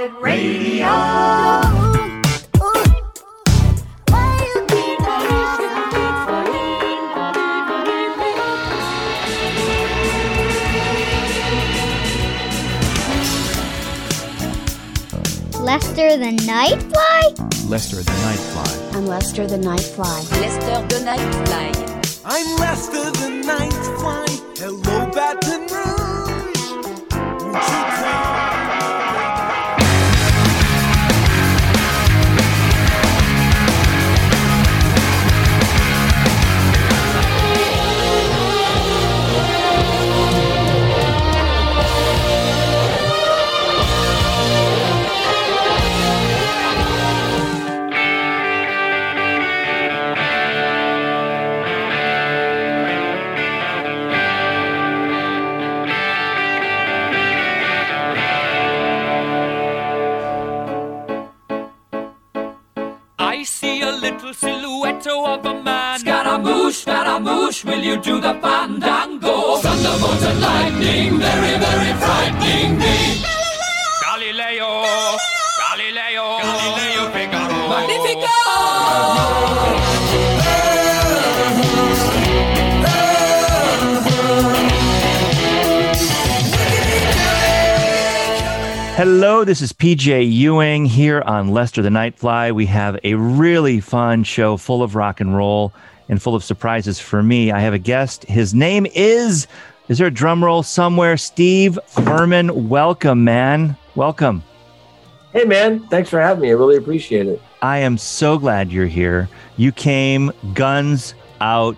All Radio. Lester the Nightfly? Lester the Nightfly. I'm Lester the Nightfly. Lester the Nightfly. I'm Lester the Nightfly. Scaramouche, you do the fandango? Thunderbolt and lightning, very, very frightening me. Galileo, Galileo, Galileo Figaro. Magnifico! Hello, this is PJ Ewing here on Lester the Nightfly. We have a really fun show full of rock and roll and full of surprises for me. I have a guest. His name is, is there a drum roll somewhere? Steve Ferman. Welcome, man. Welcome. Hey, man. Thanks for having me. I really appreciate it. I am so glad you're here. You came guns out,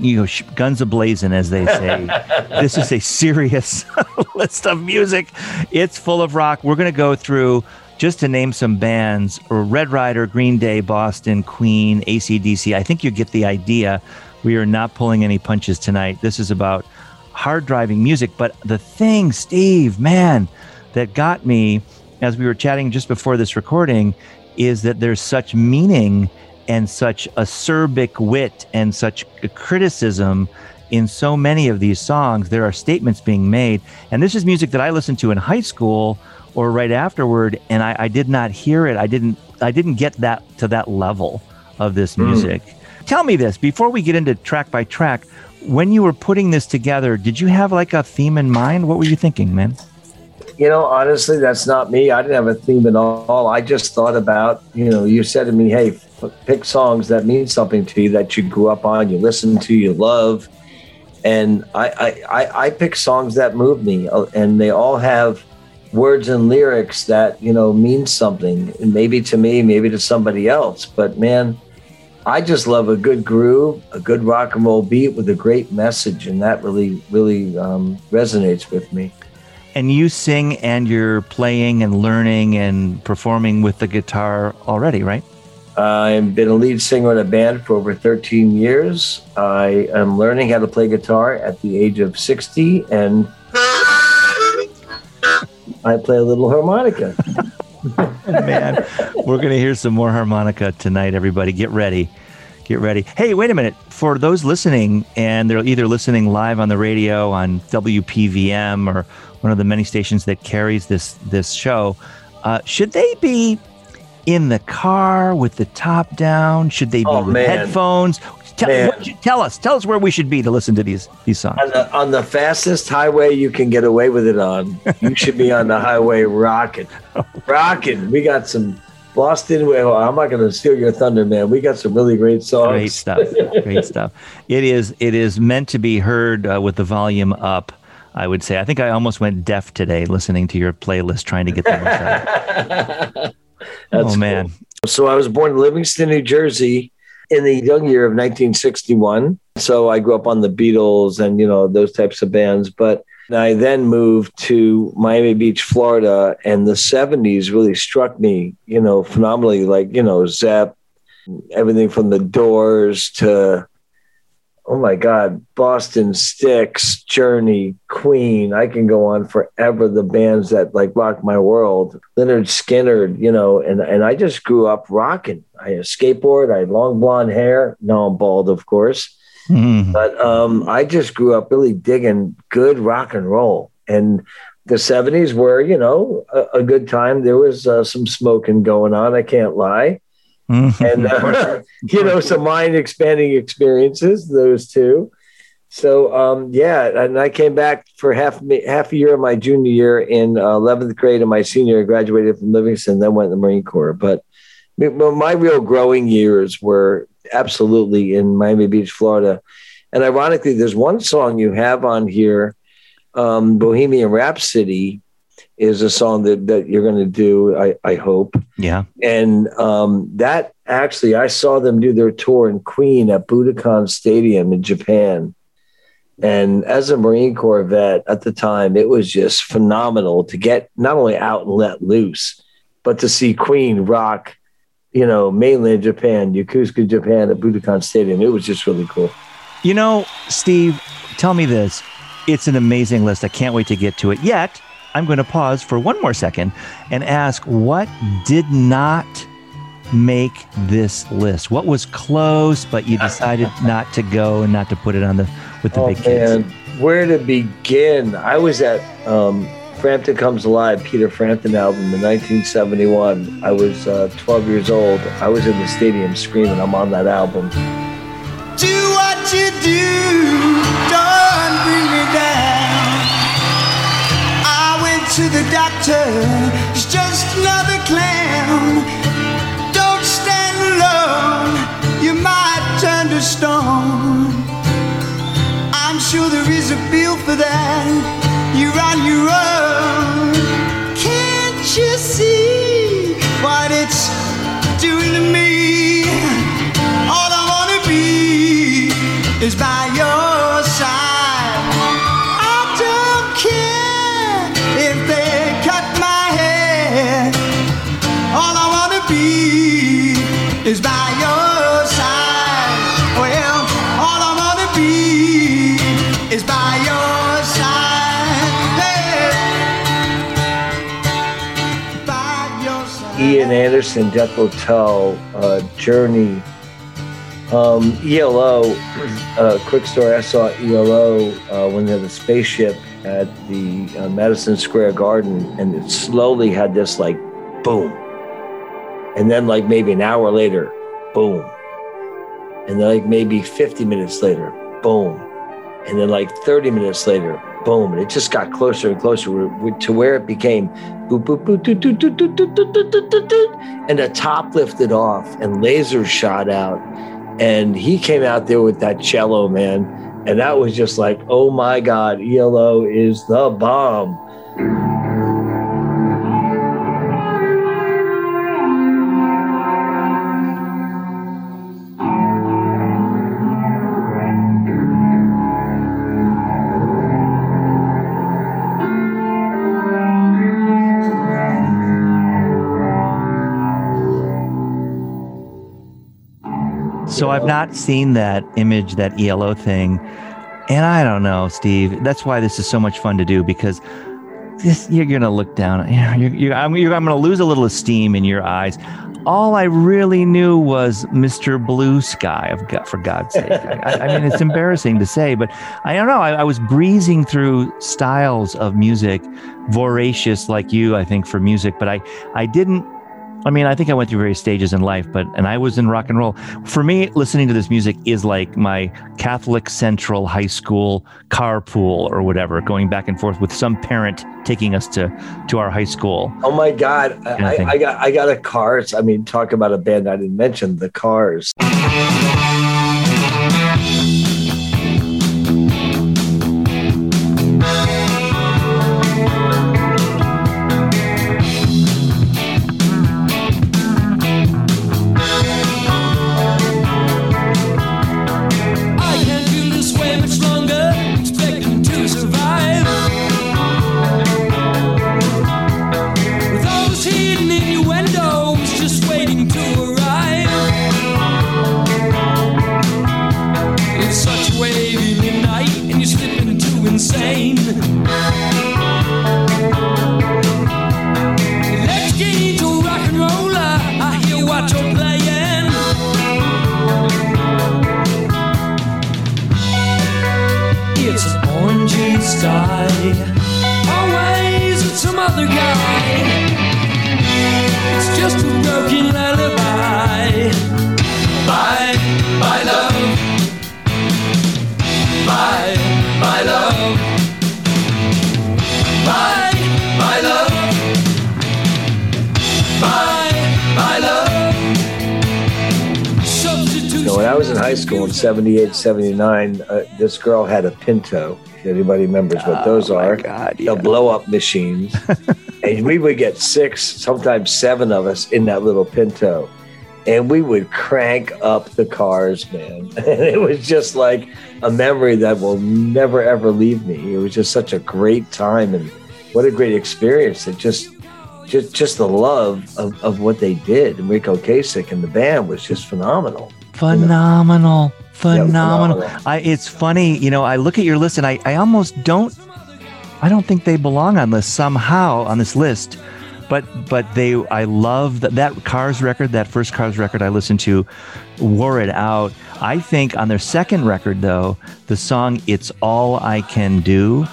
you know, sh- guns ablazing, as they say. this is a serious list of music. It's full of rock. We're going to go through, just to name some bands Red Rider, Green Day, Boston, Queen, ACDC. I think you get the idea. We are not pulling any punches tonight. This is about hard driving music. But the thing, Steve, man, that got me as we were chatting just before this recording is that there's such meaning and such acerbic wit and such criticism in so many of these songs. There are statements being made. And this is music that I listened to in high school or right afterward, and I, I did not hear it. I didn't I didn't get that to that level of this hmm. music. Tell me this before we get into track by track. When you were putting this together, did you have like a theme in mind? What were you thinking, man? You know, honestly, that's not me. I didn't have a theme at all. I just thought about, you know, you said to me, hey, pick songs that mean something to you that you grew up on, you listen to, you love. And I, I, I, pick songs that move me, uh, and they all have words and lyrics that, you know, mean something. Maybe to me, maybe to somebody else. But man, I just love a good groove, a good rock and roll beat with a great message. And that really, really um, resonates with me. And you sing and you're playing and learning and performing with the guitar already, right? I've been a lead singer in a band for over 13 years. I am learning how to play guitar at the age of 60, and I play a little harmonica. Man, we're going to hear some more harmonica tonight, everybody. Get ready. Get ready. Hey, wait a minute. For those listening, and they're either listening live on the radio on WPVM or one of the many stations that carries this this show, uh, should they be in the car with the top down? Should they be Oh, with man. headphones? Tell, tell us. Tell us where we should be to listen to these these songs. On the, on the fastest highway you can get away with it on, you should be on the highway rocking. Rocking. We got some Boston. Well, I'm not going to steal your thunder, man. We got some really great songs. Great stuff. Great stuff. It is it is meant to be heard uh, with the volume up. I would say. I think I almost went deaf today listening to your playlist, trying to get the most out. That's oh man, cool. So I was born in Livingston, New Jersey in the young year of 1961. So I grew up on the Beatles and, you know, those types of bands. But I then moved to Miami Beach, Florida, and the 70s really struck me, you know, phenomenally. Like, you know, Zepp, everything from the doors to, oh my God, Boston Styx, Journey, Queen. I can go on forever. The bands that like rocked my world. Lynyrd Skynyrd, you know, and, and I just grew up rocking. I had a skateboard, I had long blonde hair. No, I'm bald, of course. Mhm. But um, I just grew up really digging good rock and roll. And the 70s were, you know, a, a good time. There was uh, some smoking going on. I can't lie. And, uh, you know, some mind expanding experiences, those two. So, um, yeah. And I came back for half, half a year of my junior year in uh, 11th grade and my senior year, graduated from Livingston, then went in the Marine Corps. But my real growing years were absolutely in Miami Beach, Florida. And ironically, there's one song you have on here, um, Bohemian Rhapsody, is a song that, that you're going to do, I, I hope. yeah. And um, that actually, I saw them do their tour in Queen at Budokan Stadium in Japan. And as a Marine Corps vet at the time, it was just phenomenal to get not only out and let loose, but to see Queen rock, you know, mainland Japan, Yokosuka, Japan at Budokan Stadium. It was just really cool. You know, Steve, tell me this. It's an amazing list. I can't wait to get to it. Yet, I'm going to pause for one more second and ask what did not make this list? What was close, but you decided not to go and not to put it on the with the oh, big kids? man, where to begin? I was at um, Frampton Comes Alive, Peter Frampton album in 1971. I was uh, 12 years old. I was in the stadium screaming, I'm on that album. Do what you do, don't bring me down. To the doctor, he's just another clown. Don't stand alone, you might turn to stone. I'm sure there is a bill for that. You're on your own. Can't you see what it's doing to me? All I wanna be is by your is by your side. Well, all I wanna be is by your side. By your side. Ian Anderson, Jethro Tull, uh, Journey, um, ELO. Uh, quick story: I saw ELO uh, when they had the spaceship at the uh, Madison Square Garden, and it slowly had this like boom, and then like maybe an hour later, boom, and then like maybe 50 minutes later, boom, and then like 30 minutes later, boom, and it just got closer and closer to- where it became boop boop boop doot, doot, doot, doot, doot, doot, doot, doot, doot, and the top lifted off and lasers shot out. And he came out there with that cello man. And that was just like oh my god elo is the bomb So I've not seen that image, that ELO thing. And I don't know, Steve. That's why this is so much fun to do because this, you're to look down. you know, You're, you're, I'm, I'm to lose a little esteem in your eyes. All I really knew was Mr. Blue Sky, for God's sake. I, I mean, it's embarrassing to say, but I don't know. I, I was breezing through styles of music, voracious like you, I think, for music, but I, I didn't I mean, I think I went through various stages in life, but and I was in rock and roll. For me, listening to this music is like my Catholic Central High School carpool or whatever, going back and forth with some parent taking us to to our high school. oh my god I. I got i got a cars i mean talk about a band i didn't mention the cars 78, 79, uh, this girl had a Pinto. If anybody remembers what those Oh, are, God, the blow up machines. and we would get six, sometimes seven of us in that little Pinto. And we would crank up the cars, man. And it was just like a memory that will never, ever leave me. It was just such a great time. And what a great experience. It just, just, just the love of, of what they did. Ric Ocasek and the band was just phenomenal. phenomenal phenomenal phenomenal. i it's funny you know i look at your list and i i almost don't i don't think they belong on this somehow on this list but but they i love that that cars record that first cars record i listened to wore it out i think on their second record though the song it's all i can do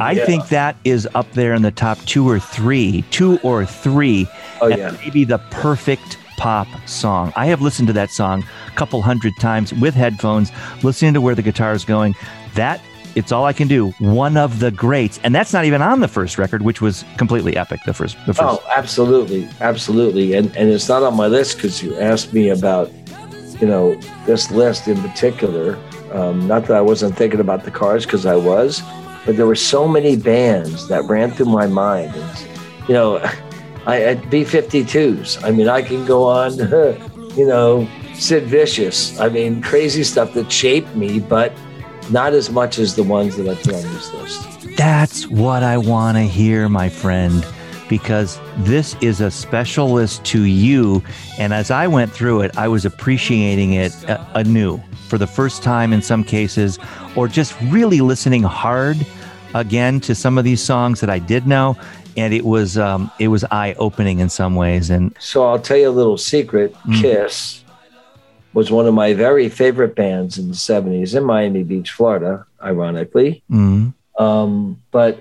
i Yeah. think that is up there in the top two or three two or three Oh, yeah. maybe the perfect pop song. I have listened to that song a couple hundred times with headphones, listening to where the guitar is going. That it's all I can do. One of the greats, and that's not even on the first record, which was completely epic. The first, the first. Oh, absolutely, absolutely, and and it's not on my list because you asked me about, you know, this list in particular. Um, not that I wasn't thinking about the cars because I was, but there were so many bands that ran through my mind, and you know, I at B52s. I mean, I can go on, you know, Sid Vicious. I mean, crazy stuff that shaped me, but not as much as the ones that I put on this list. That's what I want to hear, my friend, because this is a special list to you. And as I went through it, I was appreciating it uh, anew for the first time in some cases, or just really listening hard again to some of these songs that I did know. And it was um, it was eye opening in some ways. And So I'll tell you a little secret. Mm. Kiss was one of my very favorite bands in the 70s in Miami Beach, Florida, ironically. mm, Um, but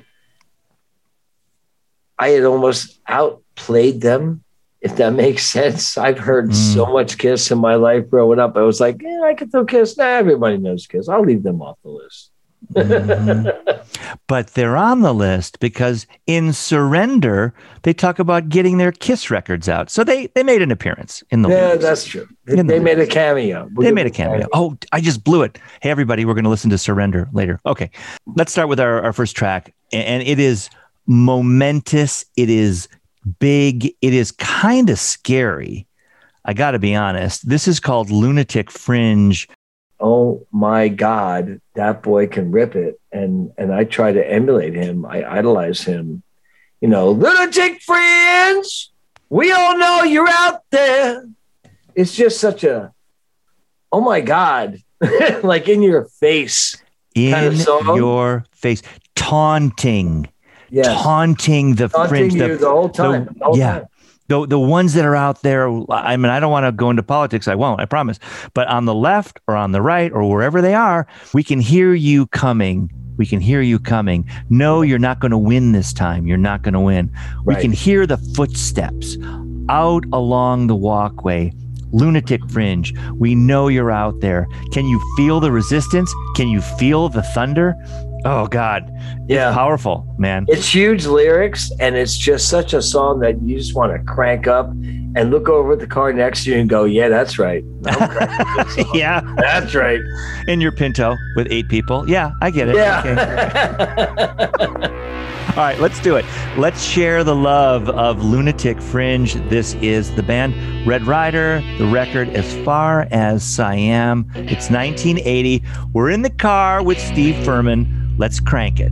I had almost outplayed them, if that makes sense. I've heard Mm. so much Kiss in my life growing up. I was like, yeah, I could throw Kiss. Nah, everybody knows Kiss. I'll leave them off the list. Mhm. but they're on the list because in Surrender they talk about getting their Kiss records out. So they they made an appearance in the yeah, lyrics. that's true. They, the they made a cameo. They made a cameo. Oh, I just blew it. Hey, everybody, we're going to listen to Surrender later. Okay. Let's start with our, our first track. And it is momentous. It is big. It is kind of scary. I got to be honest. This is called Lunatic Fringe. Oh my god that boy can rip it. And and i try to emulate him. I idolize him. You know lunatic fringe we all know you're out there. It's just such a oh my god like in your face In Kind of song? your face, taunting, yes. Taunting the Taunting fringe. you the whole time, the whole yeah, time. The the ones that are out there. I mean, I don't want to go into politics. I won't. I promise. But on the left or on the right or wherever they are, we can hear you coming. We can hear you coming. No, you're not going to win this time. You're not going to win. We can hear the footsteps out along the walkway. Lunatic Fringe, we know you're out there. Can you feel the resistance? Can you feel the thunder? Oh, God. It's Yeah. powerful, man. it's huge lyrics and it's just such a song that you just want to crank up and look over at the car next to you and go yeah that's right I'm cranking this song. yeah. that's right In your Pinto with eight people. Yeah, I get it. Okay. yeah All right, let's do it. Let's share the love of Lunatic Fringe. This is the band Red Rider, the record As Far as Siam. It's 1980. We're in the car with Steve Ferman. Let's crank it.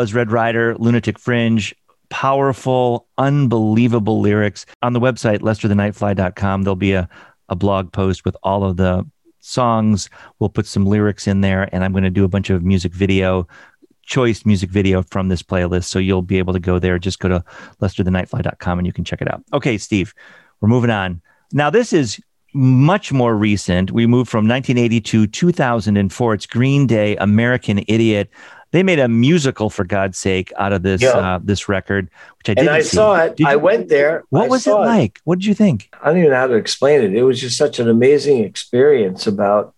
Was Red Rider, Lunatic Fringe. Powerful, unbelievable lyrics. On the website, lesterthenightfly.com, there'll be a, a blog post with all of the songs. We'll put some lyrics in there, and I'm going to do a bunch of music video, choice music video from this playlist. So you'll be able to go there. Just go to lesterthenightfly.com and you can check it out. Okay, Steve, we're moving on. Now, this is much more recent. We moved from 1980 to 2004. It's Green Day, American Idiot. They made a musical, for God's sake, out of this Yeah. uh, this record, which I didn't I see. saw it. Did I you- went there. What I was it like? What did you think? I don't even know how to explain it. It was just such an amazing experience about,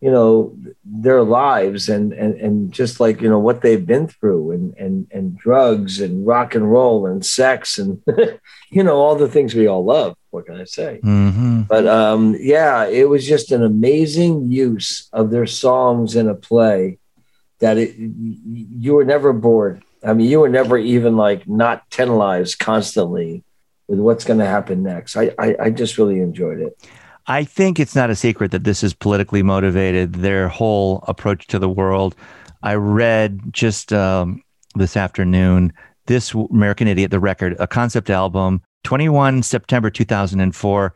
you know, their lives and and and just like you know what they've been through and and and drugs and rock and roll and sex and you know all the things we all love. What can I say? Mm-hmm. But um, yeah, it was just an amazing use of their songs in a play that it, you were never bored. I mean, you were never even like not tantalized constantly with what's going to happen next. I, I, I just really enjoyed it. I think it's not a secret that this is politically motivated. Their whole approach to the world. I read just um, this afternoon this American Idiot, the record, a concept album, 21 September 2004,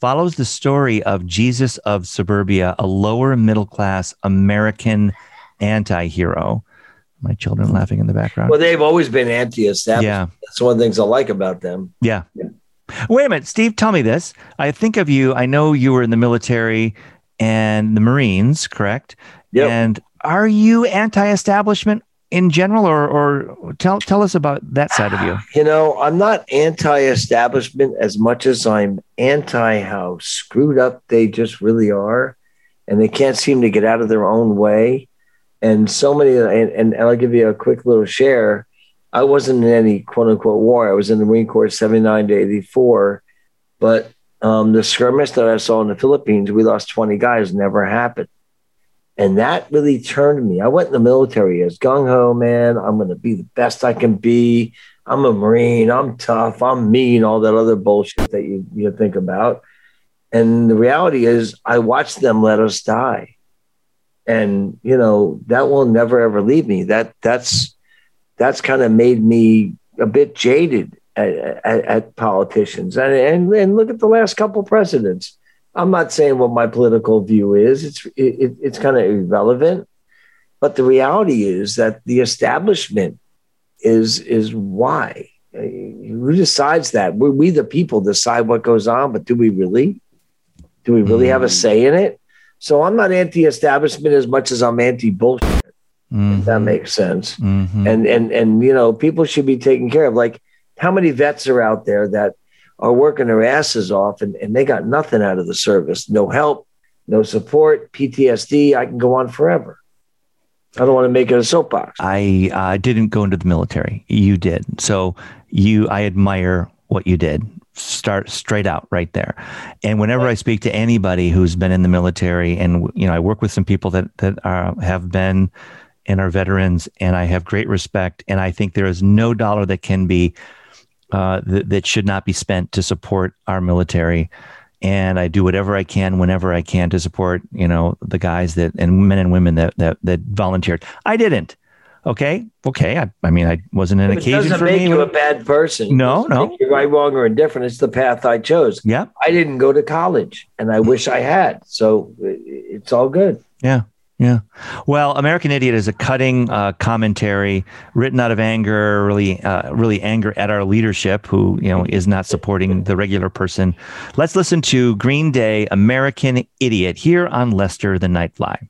follows the story of Jesus of Suburbia, a lower middle class American anti-hero. My children laughing in the background. Well, they've always been anti-establishment. yeah. That's one of the things I like about them. Yeah. Yeah. Wait a minute, Steve, tell me this. I think of you, I know you were in the military and the Marines, correct? Yep. And are you anti-establishment in general or or tell tell us about that side of you? You know, I'm not anti-establishment as much as I'm anti how screwed up they just really are, and they can't seem to get out of their own way. And so many, and, and I'll give you a quick little share. I wasn't in any quote unquote war. I was in the Marine Corps 79 to 84, but um, the skirmish that I saw in the Philippines, we lost 20 guys, never happened. And that really turned me. I went in the military as gung ho, man. I'm going to be the best I can be. I'm a Marine. I'm tough. I'm mean, all that other bullshit that you, you think about. And the reality is, I watched them let us die. And, you know, that will never ever leave me. That that's that's kind of made me a bit jaded at, at, at politicians. And, and and look at the last couple presidents. I'm not saying what my political view is. It's it, it's kind of irrelevant. But the reality is that the establishment is is why. Who decides that? We, we the people decide what goes on, but do we really? Do we really have a mm. say in it? So I'm not anti-establishment as much as I'm anti-bullshit. If that makes sense. Mhm. And and and you know, people should be taken care of. Like, how many vets are out there that are working their asses off and, and they got nothing out of the service? No help, no support, PTSD. I can go on forever. I don't want to make it a soapbox. I uh, didn't go into the military. You did. So you I admire what you did. Start straight out right there. And whenever I speak to anybody who's been in the military and you know, I work with some people that that are, have been and are veterans and I have great respect and I think there is no dollar that can be uh, that, that should not be spent to support our military. And I do whatever I can whenever I can to support, you know, the guys that and men and women that that that volunteered. I didn't. Okay. Okay. I, I mean, I wasn't an It occasion doesn't for make me. you a bad person. No, no. You're right, wrong, or indifferent. It's the path I chose. yeah. I didn't go to college, and I wish I had. So it's all good. Yeah. Yeah. Well, American Idiot is a cutting uh, commentary written out of anger, really, uh, really anger at our leadership, who you know is not supporting the regular person. Let's listen to Green Day, American Idiot, here on Lester the Nightfly.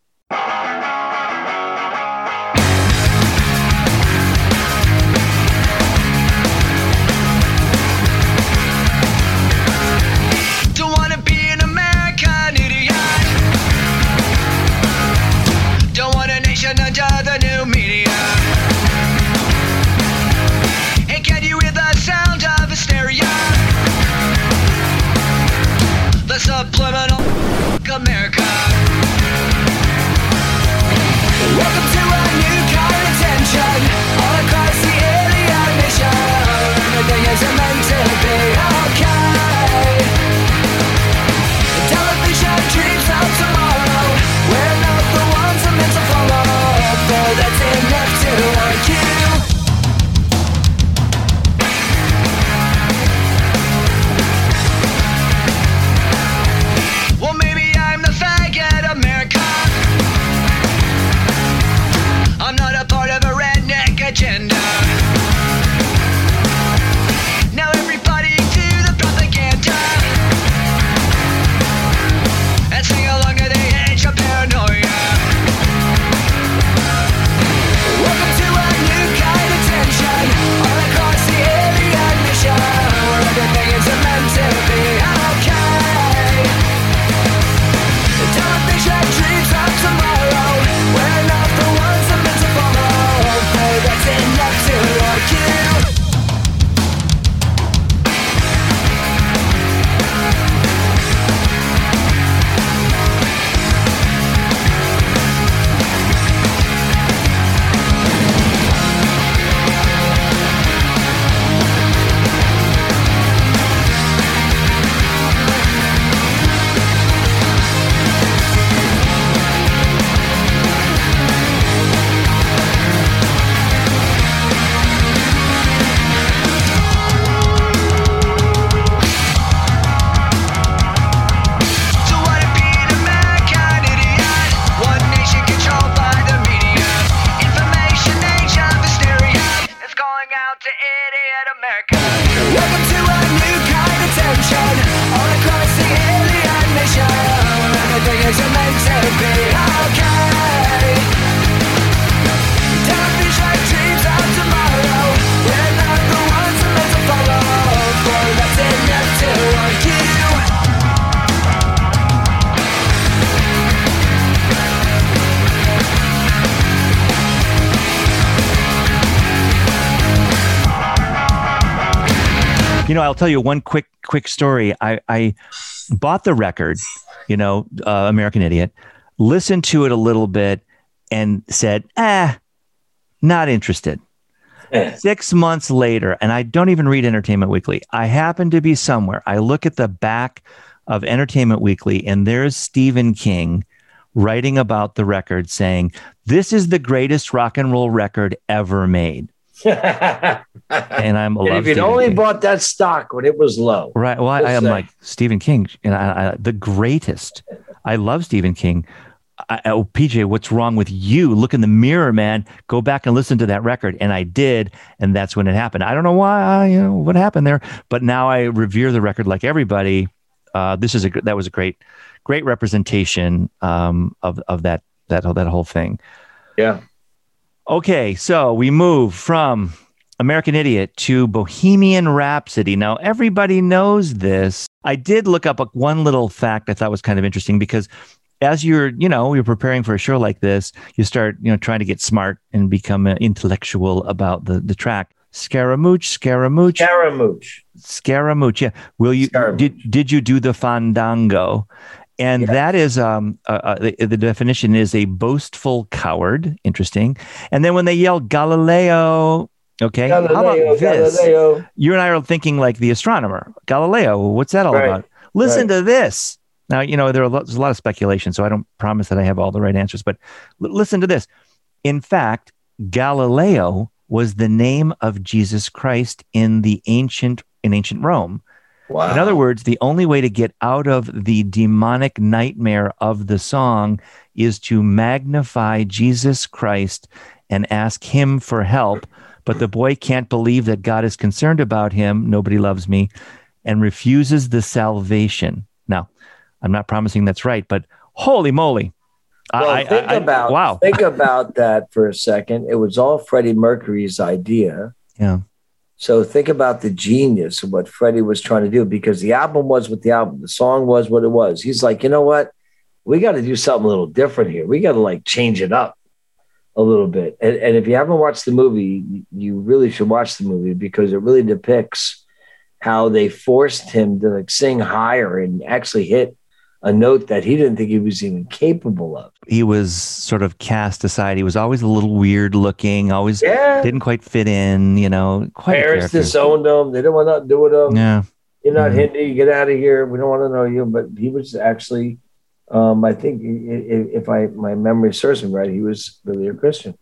I'll tell you one quick quick story. I, I bought the record, you know, uh, American Idiot, listened to it a little bit, and said, "Ah, not interested." Six months later, and I don't even read Entertainment Weekly. I happen to be somewhere. I look at the back of Entertainment Weekly, and there's Stephen King writing about the record, saying, "This is the greatest rock and roll record ever made." And And I'm a if you'd Stephen only King. bought that stock when it was low, Right. Well, I, am like Stephen King, and I, I, the greatest. I love Stephen King. I, oh, PJ, what's wrong with you? Look in the mirror, man. Go back and listen to that record. And I did, and that's when it happened. I don't know why, you know, what happened there, but now I revere the record like everybody. Uh, this is a that was a great, great representation um, of of that that that whole thing. yeah. Okay, so we move from American Idiot to Bohemian Rhapsody. Now, everybody knows this. I did look up a, one little fact I thought was kind of interesting because as you're, you know, you're preparing for a show like this, you start, you know, trying to get smart and become uh, intellectual about the the track. Scaramouche, Scaramouche, Scaramouche. Scaramouche. Yeah. Will you Scaramouche. did did you do the fandango? And Yes. that is um uh, uh, the, the definition is a boastful coward. Interesting. And then when they yell Galileo, okay, how about this? Galileo. You and I are thinking like the astronomer Galileo. What's that all Right. about? Listen Right. to this. Now you know there are a lot of speculation, so I don't promise that I have all the right answers. But l- listen to this. In fact, Galileo was the name of Jesus Christ in the ancient in ancient Rome. Wow. In other words, the only way to get out of the demonic nightmare of the song is to magnify Jesus Christ and ask him for help. But the boy can't believe that God is concerned about him. Nobody loves me and refuses the salvation. Now, I'm not promising that's right, but holy moly. Well, I- think I- about wow. think about that for a second. It was all Freddie Mercury's idea. Yeah. So think about the genius of what Freddie was trying to do because the album was what the album, the song was what it was. He's like, you know what? We got to do something a little different here. We got to like change it up a little bit. And, and if you haven't watched the movie, you really should watch the movie because it really depicts how they forced him to like sing higher and actually hit a note that he didn't think he was even capable of. He was sort of cast aside. He was always a little weird looking, always Yeah. didn't quite fit in, you know, quite Parents disowned him. They didn't want nothing to do with him. Yeah. You're not Mhm. Hindi. Get out of here. We don't want to know you. But he was actually, um, I think, if I my memory serves me right, he was really a Christian.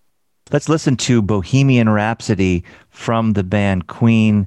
Let's listen to Bohemian Rhapsody from the band Queen.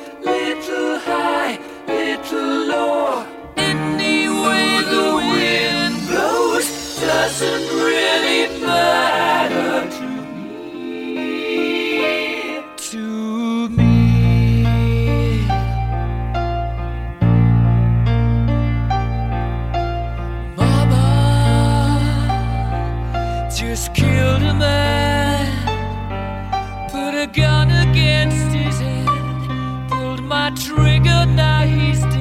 Little high, little low. The wind blows doesn't really matter to me. To me. Mama just killed a man, put a gun against pulled my trigger, now he's dead.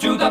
Do the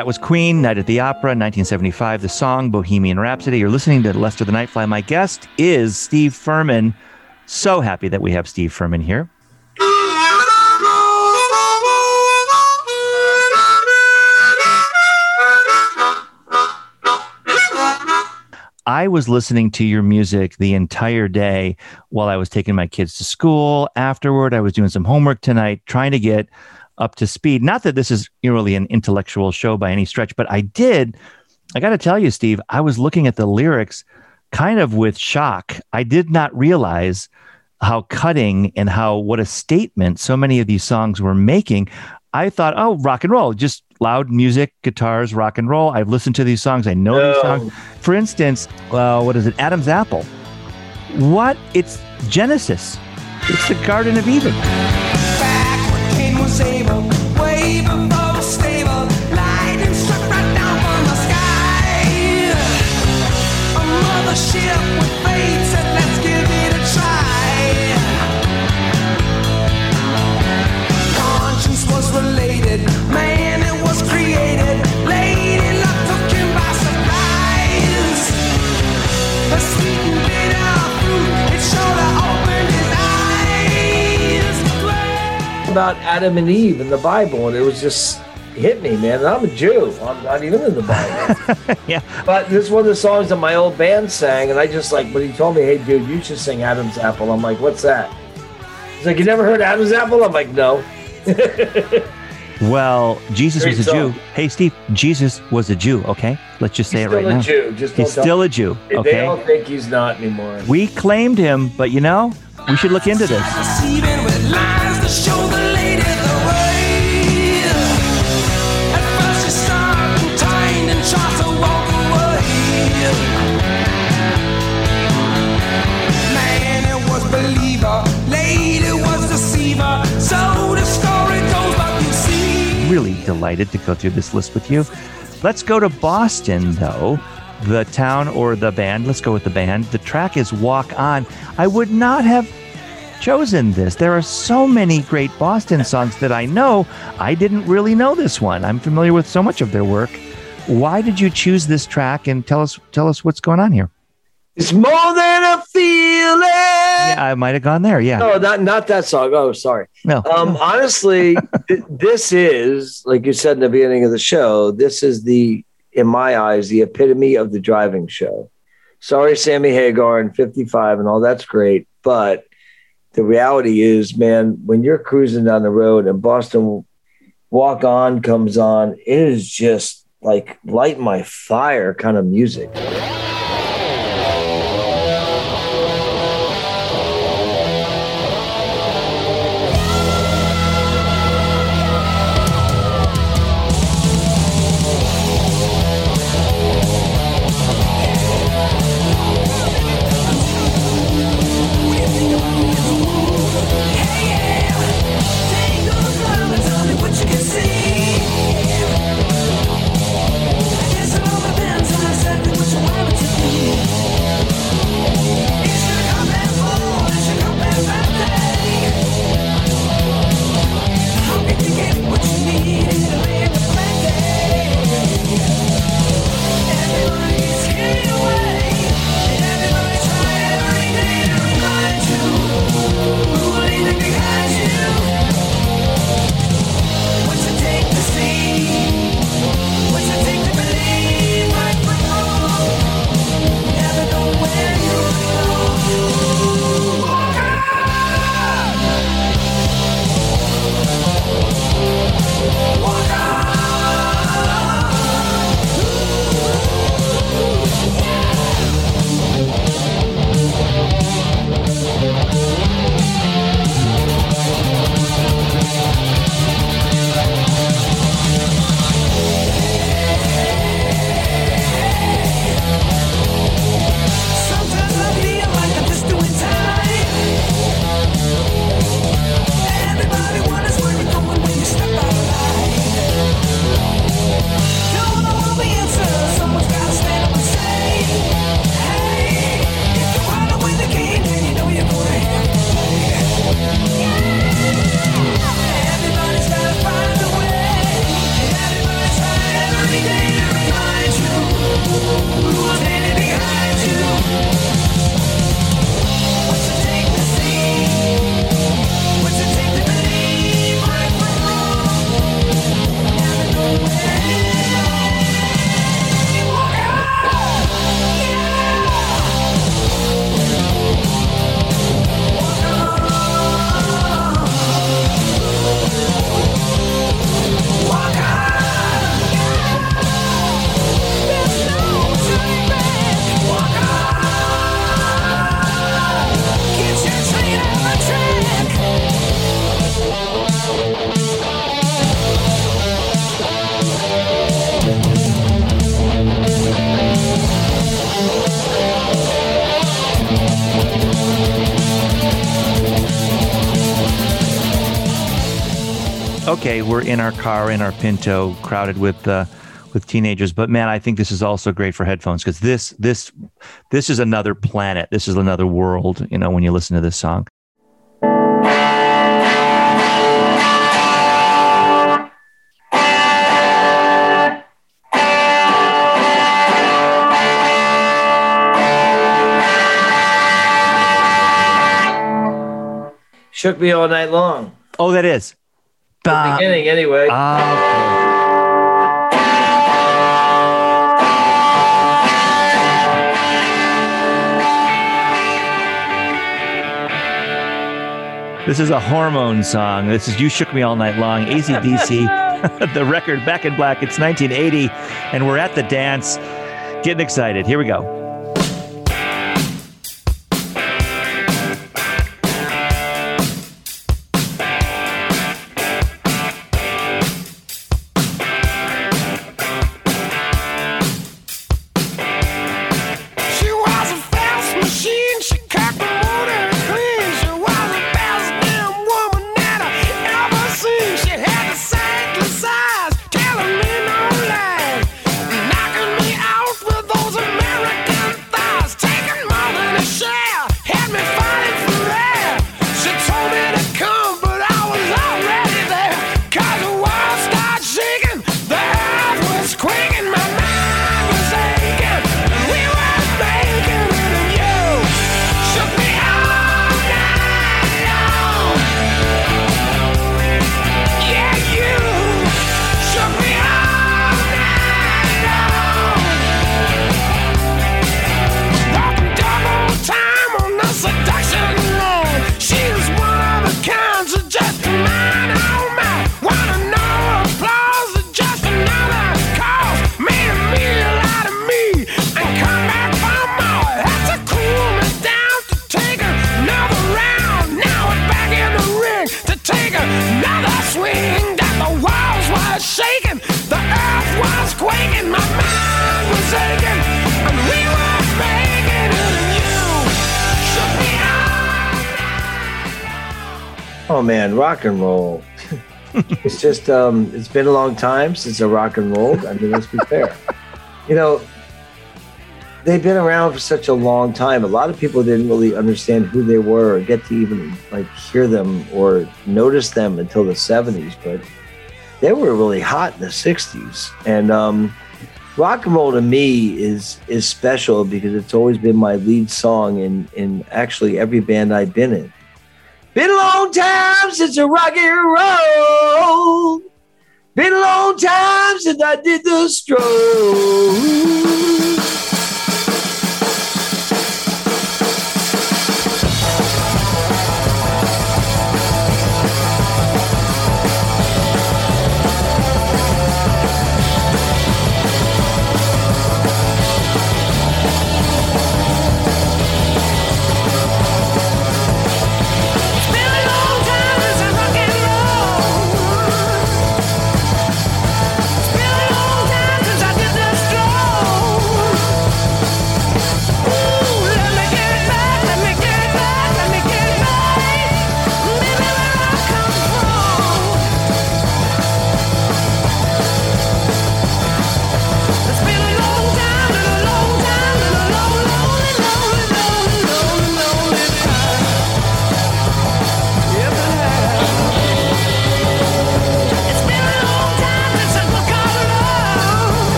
That was Queen, Night at the Opera, 1975. The song Bohemian Rhapsody. You're listening to Lester the Nightfly. My guest is Steve Ferman. So happy that we have Steve Ferman here. I was listening to your music the entire day while I was taking my kids to school. Afterward, I was doing some homework tonight, trying to get up to speed. Not that this is really an intellectual show by any stretch, but I did. I got to tell you, Steve, I was looking at the lyrics kind of with shock. I did not realize how cutting and how what a statement so many of these songs were making. I thought, oh, rock and roll, just loud music, guitars, rock and roll. I've listened to these songs. I know these songs. For instance, uh, what is it? Adam's Apple. What? It's Genesis. It's the Garden of Eden. Was able, about Adam and Eve in the Bible, and it was just hit me, man. And I'm a Jew. I'm not even in the Bible. Yeah. But this is one of the songs that my old band sang, and I just like when he told me, "Hey, dude, you should sing Adam's Apple." I'm like, "What's that?" He's like, "You never heard Adam's Apple?" I'm like, "No." Well, Jesus Great was a song. Jew. Hey, Steve, Jesus was a Jew. Okay, let's just say He's it right still a now. Jew. Just He's tell still a Jew. Okay. They Okay, all think he's not anymore. we claimed him, but you know, we should look into this. Delighted to go through this list with you. Let's go to Boston, though. The town or the band. Let's go with the band. The track is Walk On. I would not have chosen this. There are so many great Boston songs that I know. I didn't really know this one. I'm familiar with so much of their work. Why did you choose this track and tell us tell us what's going on here? It's more than a feeling. Yeah, I might have gone there. Yeah. No, not not that song. Oh, sorry. No. Um, honestly, th- this is like you said in the beginning of the show. This is the, in my eyes, the epitome of the driving show. Sorry, Sammy Hagar and 55 and all that's great, but the reality is, man, when you're cruising down the road and Boston Walk On comes on, it is just like light my fire kind of music. Okay, we're in our car in our Pinto, crowded with uh, with teenagers. But man, I think this is also great for headphones because this this this is another planet. This is another world. You know, when you listen to this song. Shook me all night long. Oh, that is Bah. Beginning anyway. Ah, okay. This is a hormone song. This is You Shook Me All Night Long, ACDC, the record Back in Black. It's 1980, and we're at the dance. Getting excited. Here we go. Shaking, the earth was quaking, my mind was aching, and we were making it. And you shook me Oh man, rock and roll. it's just um it's been a long time since I rock and rolled. I mean, let's be fair. You know, they've been around for such a long time. A lot of people didn't really understand who they were or get to even like hear them or notice them until the 70s, but they were really hot in the 60s. And um rock and roll to me is is special because it's always been my lead song in in actually every band I've been in. Been a long time since I rock and roll. Been a long time since I did the stroll.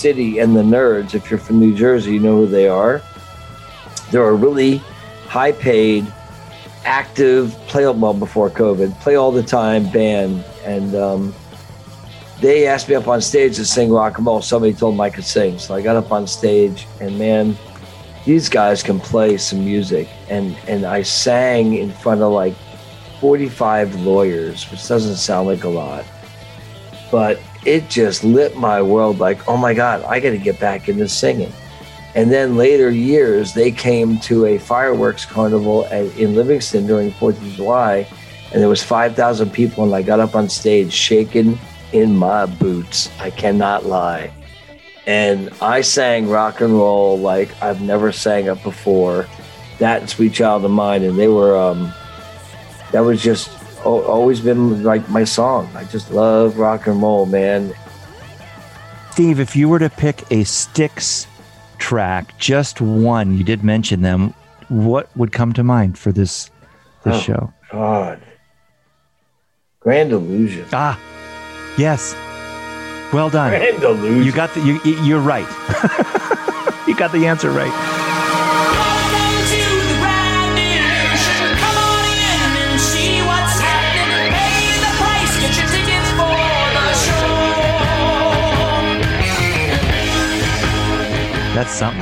City, and the Nerds, if you're from New Jersey, you know who they are. They're a really high paid, active, play well before COVID, play all the time band. And um, they asked me up on stage to sing rock and roll. Somebody told them I could sing. So I got up on stage, and man, these guys can play some music. And, and I sang in front of like 45 lawyers, which doesn't sound like a lot. But it just lit my world like, oh my God, I got to get back into singing. And then later years, they came to a fireworks carnival at, in Livingston during 4th of July, and there was 5,000 people, and I got up on stage shaking in my boots. I cannot lie. And I sang rock and roll like I've never sang it before. That and Sweet Child of Mine, and they were, um, that was just always been like my song. I just love rock and roll, man. Steve, if you were to pick a Styx track, just one, you did mention them, what would come to mind for this this Oh. show? God. Grand Illusion. Ah, yes. Well done. Grand Illusion. You got the you you- you're right. you got the answer right. That's something.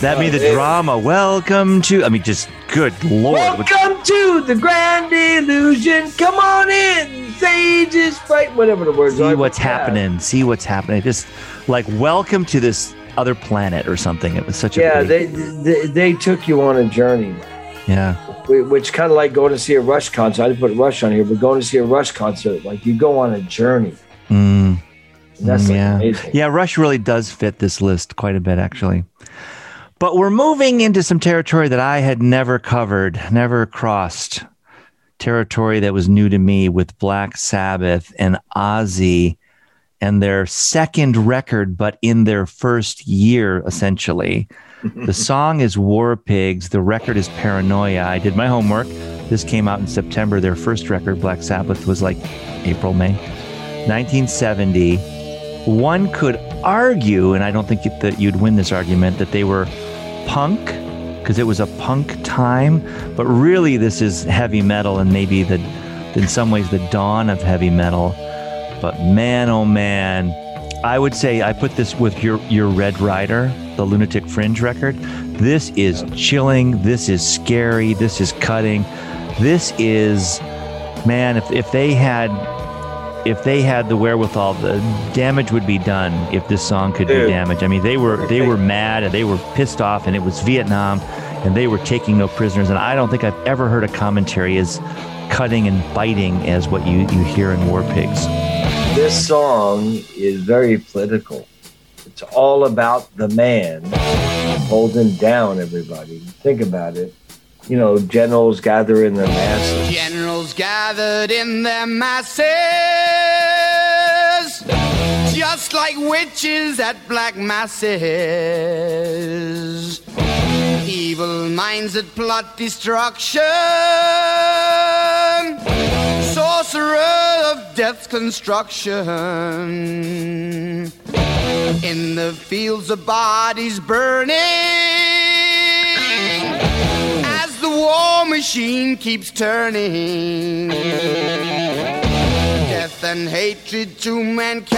That means the drama. Welcome to I mean just good lord. Welcome to the Grand Illusion. Come on in. Sage is fight. Whatever the words see are. what's Yeah. happening. See what's happening. Just like welcome to this other planet or something. It was such a Yeah, they, they they took you on a journey, yeah. which kind of like going to see a Rush concert. I didn't put Rush on here, but going to see a Rush concert, like you go on a journey. Mm. And that's like yeah. amazing. Yeah, Rush really does fit this list quite a bit, actually. But we're moving into some territory that I had never covered, never crossed. Territory that was new to me with Black Sabbath and Ozzy and their second record, but in their first year, essentially. the song is War Pigs. The record is Paranoia. I did my homework. This came out in September. Their first record, Black Sabbath, was like April, May. 1970 one could argue, and I don't think that you'd win this argument, that they were punk because it was a punk time, but really this is heavy metal and maybe the, in some ways, the dawn of heavy metal. But man, oh man, I would say I put this with your your Red Rider, the Lunatic Fringe record. This is chilling. This is scary. This is cutting. This is, man. If if they had if they had the wherewithal, the damage would be done if this song could Dude. be damaged. I mean, they were they were mad and they were pissed off, and it was Vietnam, and they were taking no prisoners. And I don't think I've ever heard a commentary as cutting and biting as what you you hear in War Pigs. This song is very political. It's all about the man holding down everybody. Think about it. You know, generals gather in their masses. Generals gathered in their masses, just like witches at black masses. Evil minds that plot destruction, sorcerer of death's construction. In the fields of bodies burning war machine keeps turning. Death and hatred to mankind,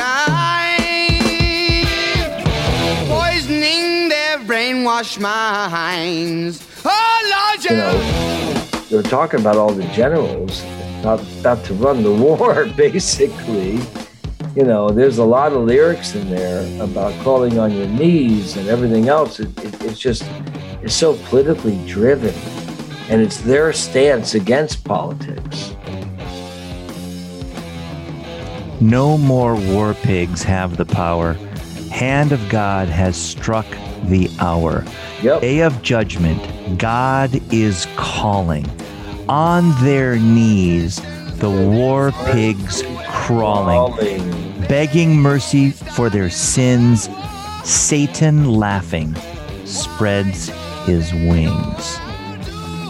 poisoning their brainwashed minds. Oh, Lord, You know, they're talking about all the generals about, about to run the war, basically. You know, there's a lot of lyrics in there about crawling on your knees and everything else. It, it, it's just, it's so politically driven. And it's their stance against politics. No more war pigs have the power. Hand of God has struck the hour. Yep. Day of judgment, God is calling. On their knees, the war pigs crawling, Crawling. begging mercy for their sins. Satan laughing spreads his wings.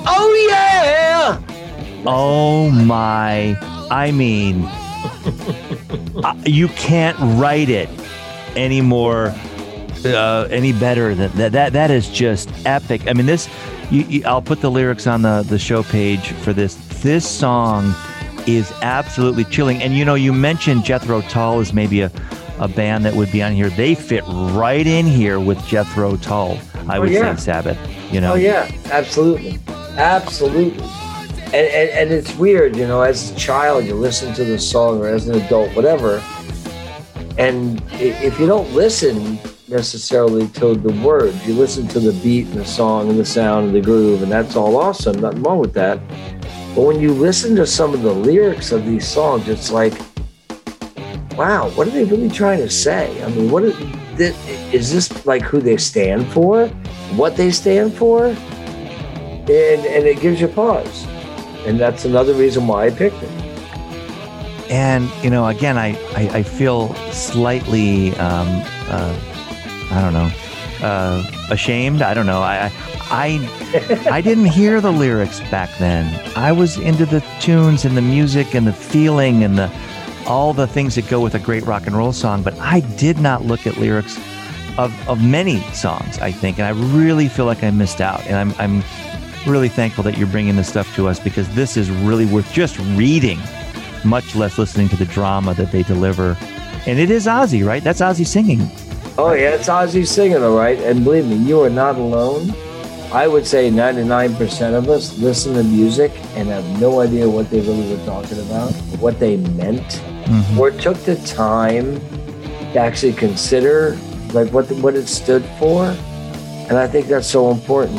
Oh, yeah! Oh my, I mean, uh, you can't write it any more, uh, any better than that. That that is just epic. I mean, this. You, you, I'll put the lyrics on the the show page for this. This song is absolutely chilling. And you know, you mentioned Jethro Tull as maybe a a band that would be on here. They fit right in here with Jethro Tull. I would yeah. say Sabbath. You know. Oh yeah, absolutely, absolutely. And, and and it's weird, you know. As a child, you listen to the song, or as an adult, whatever. And if you don't listen necessarily to the words, you listen to the beat and the song and the sound and the groove, and that's all awesome. Nothing wrong with that. But when you listen to some of the lyrics of these songs, it's like, wow, what are they really trying to say? I mean, what is, is this like who they stand for? What they stand for? And and it gives you pause. and that's another reason why I picked it. And you know, again, I I, I feel slightly, um, uh, I don't know, uh, ashamed. I don't know. I I I didn't hear the lyrics back then. I was into the tunes and the music and the feeling and the all the things that go with a great rock and roll song, but I did not look at lyrics of, of many songs, I think, and I really feel like I missed out. And I'm, I'm really thankful that you're bringing this stuff to us because this is really worth just reading, much less listening to the drama that they deliver. And it is Ozzy, right? That's Ozzy singing. Oh yeah, it's Ozzy singing, all right. And believe me, you are not alone. I would say 99% of us listen to music and have no idea what they really were talking about, what they meant, mm-hmm. or took the time to actually consider like what the, what it stood for. And I think that's so important.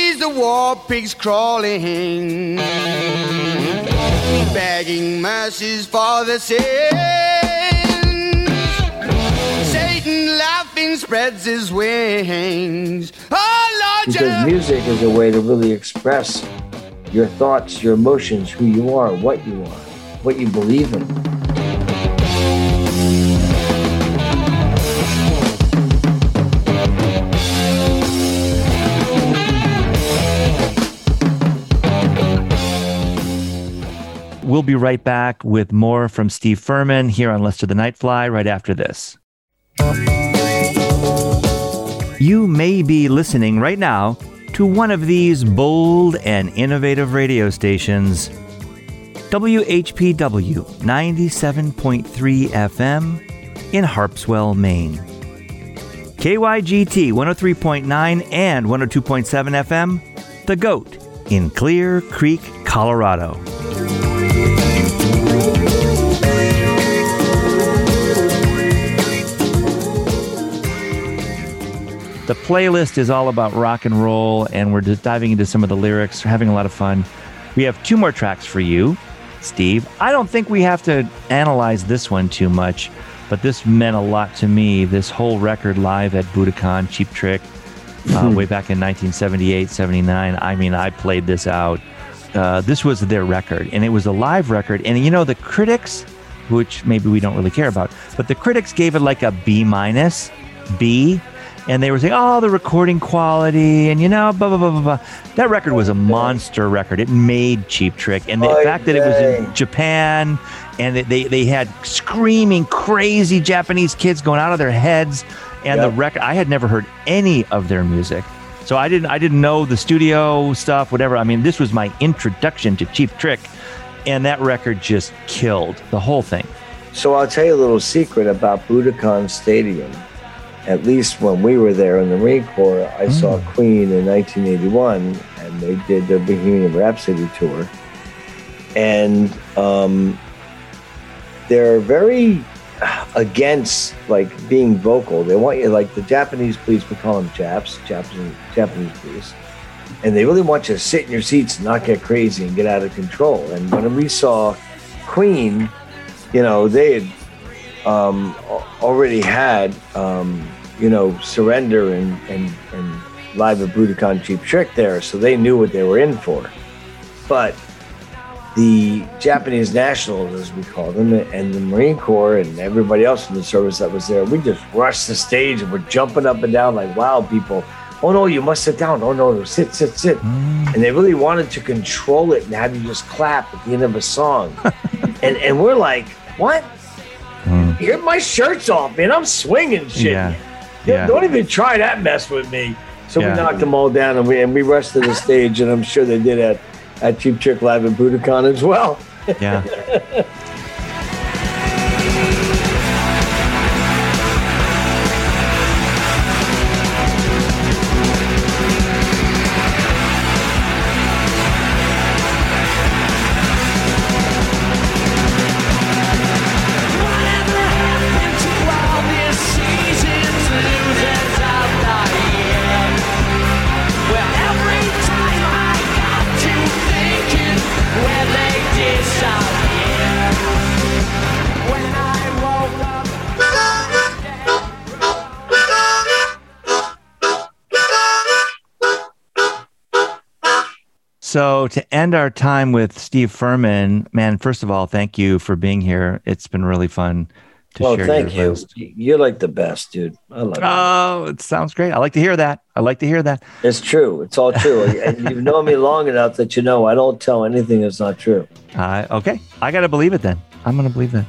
the war pigs crawling, begging mercies for the sins. Satan laughing spreads his wings. Oh Lord, Because music is a way to really express your thoughts, your emotions, who you are, what you are, what you believe in. We'll be right back with more from Steve Ferman here on Lester the Nightfly right after this. You may be listening right now to one of these bold and innovative radio stations. WHPW 97.3 FM in Harpswell, Maine. KYGT 103.9 and 102.7 FM, The Goat in Clear Creek, Colorado. The playlist is all about rock and roll, and we're just diving into some of the lyrics, having a lot of fun. We have two more tracks for you, Steve. I don't think we have to analyze this one too much, but this meant a lot to me. This whole record live at Budokan, Cheap Trick, uh, way back in 1978, 79. I mean, I played this out. Uh, this was their record, and it was a live record. And you know, the critics, which maybe we don't really care about, but the critics gave it like a B minus, B, and they were saying, "Oh, the recording quality," and you know, blah blah blah blah blah. That record was a monster record. It made Cheap Trick, and the Oy fact that it was in. Japan, and they they had screaming, crazy Japanese kids going out of their heads, and the record. I had never heard any of their music. So I didn't I didn't know the studio stuff, whatever. I mean, this was my introduction to Cheap Trick, and that record just killed the whole thing. So I'll tell you a little secret about Budokan Stadium. At least when we were there in the Marine Corps, I saw Queen in 1981, and they did their Bohemian Rhapsody tour. And um, they're very against like being vocal. They want you like the Japanese police. We call them Japs, Japanese Japanese police, and they really want you to sit in your seats and not get crazy and get out of control. And when we saw Queen, you know they had um, already had um, you know surrender and and and live at Budokan Cheap Trick there, so they knew what they were in for. But the Japanese nationals, as we call them, and the Marine Corps and everybody else in the service that was there, we just rushed the stage and we're jumping up and down like wild people. Oh no, you must sit down. Oh no, no, sit, sit, sit. And they really wanted to control it and have you just clap at the end of a song. and and we're like, what? Here, my shirt's off, man. I'm swinging shit. Yeah. Don't- Yeah. Don't even try that mess with me. So Yeah. we knocked them all down and we and we rushed to the stage, and I'm sure they did at at Cheap Trick Live in Budokan as well. Yeah. So to end our time with Steve Ferman, man, first of all, thank you for being here. It's been really fun to share. Well, share thank you. list. You're like the best, dude. I love it. Oh, it sounds great. I like to hear that. I like to hear that. It's true. It's all true. and you've known me long enough that you know I don't tell anything that's not true. Uh, okay, I got to believe it then. I'm going to believe that.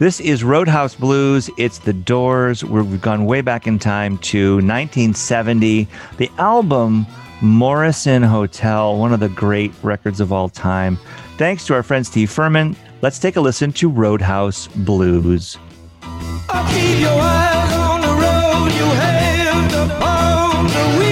This is Roadhouse Blues. It's The Doors. We've gone way back in time to 1970. The album Morrison Hotel, one of the great records of all time. Thanks to our friend Steve Ferman. Let's take a listen to Roadhouse Blues. I'll keep your eyes on the road. You have pound the wheel.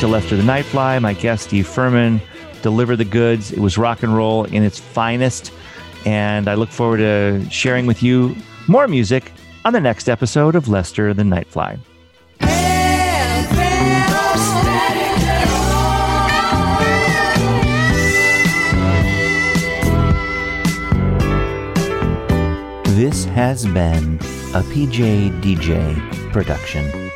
To Lester the Nightfly. My guest, Steve Ferman, deliver the goods. It was rock and roll in its finest. And I look forward to sharing with you more music on the next episode of Lester the Nightfly. This has been a PJ DJ production.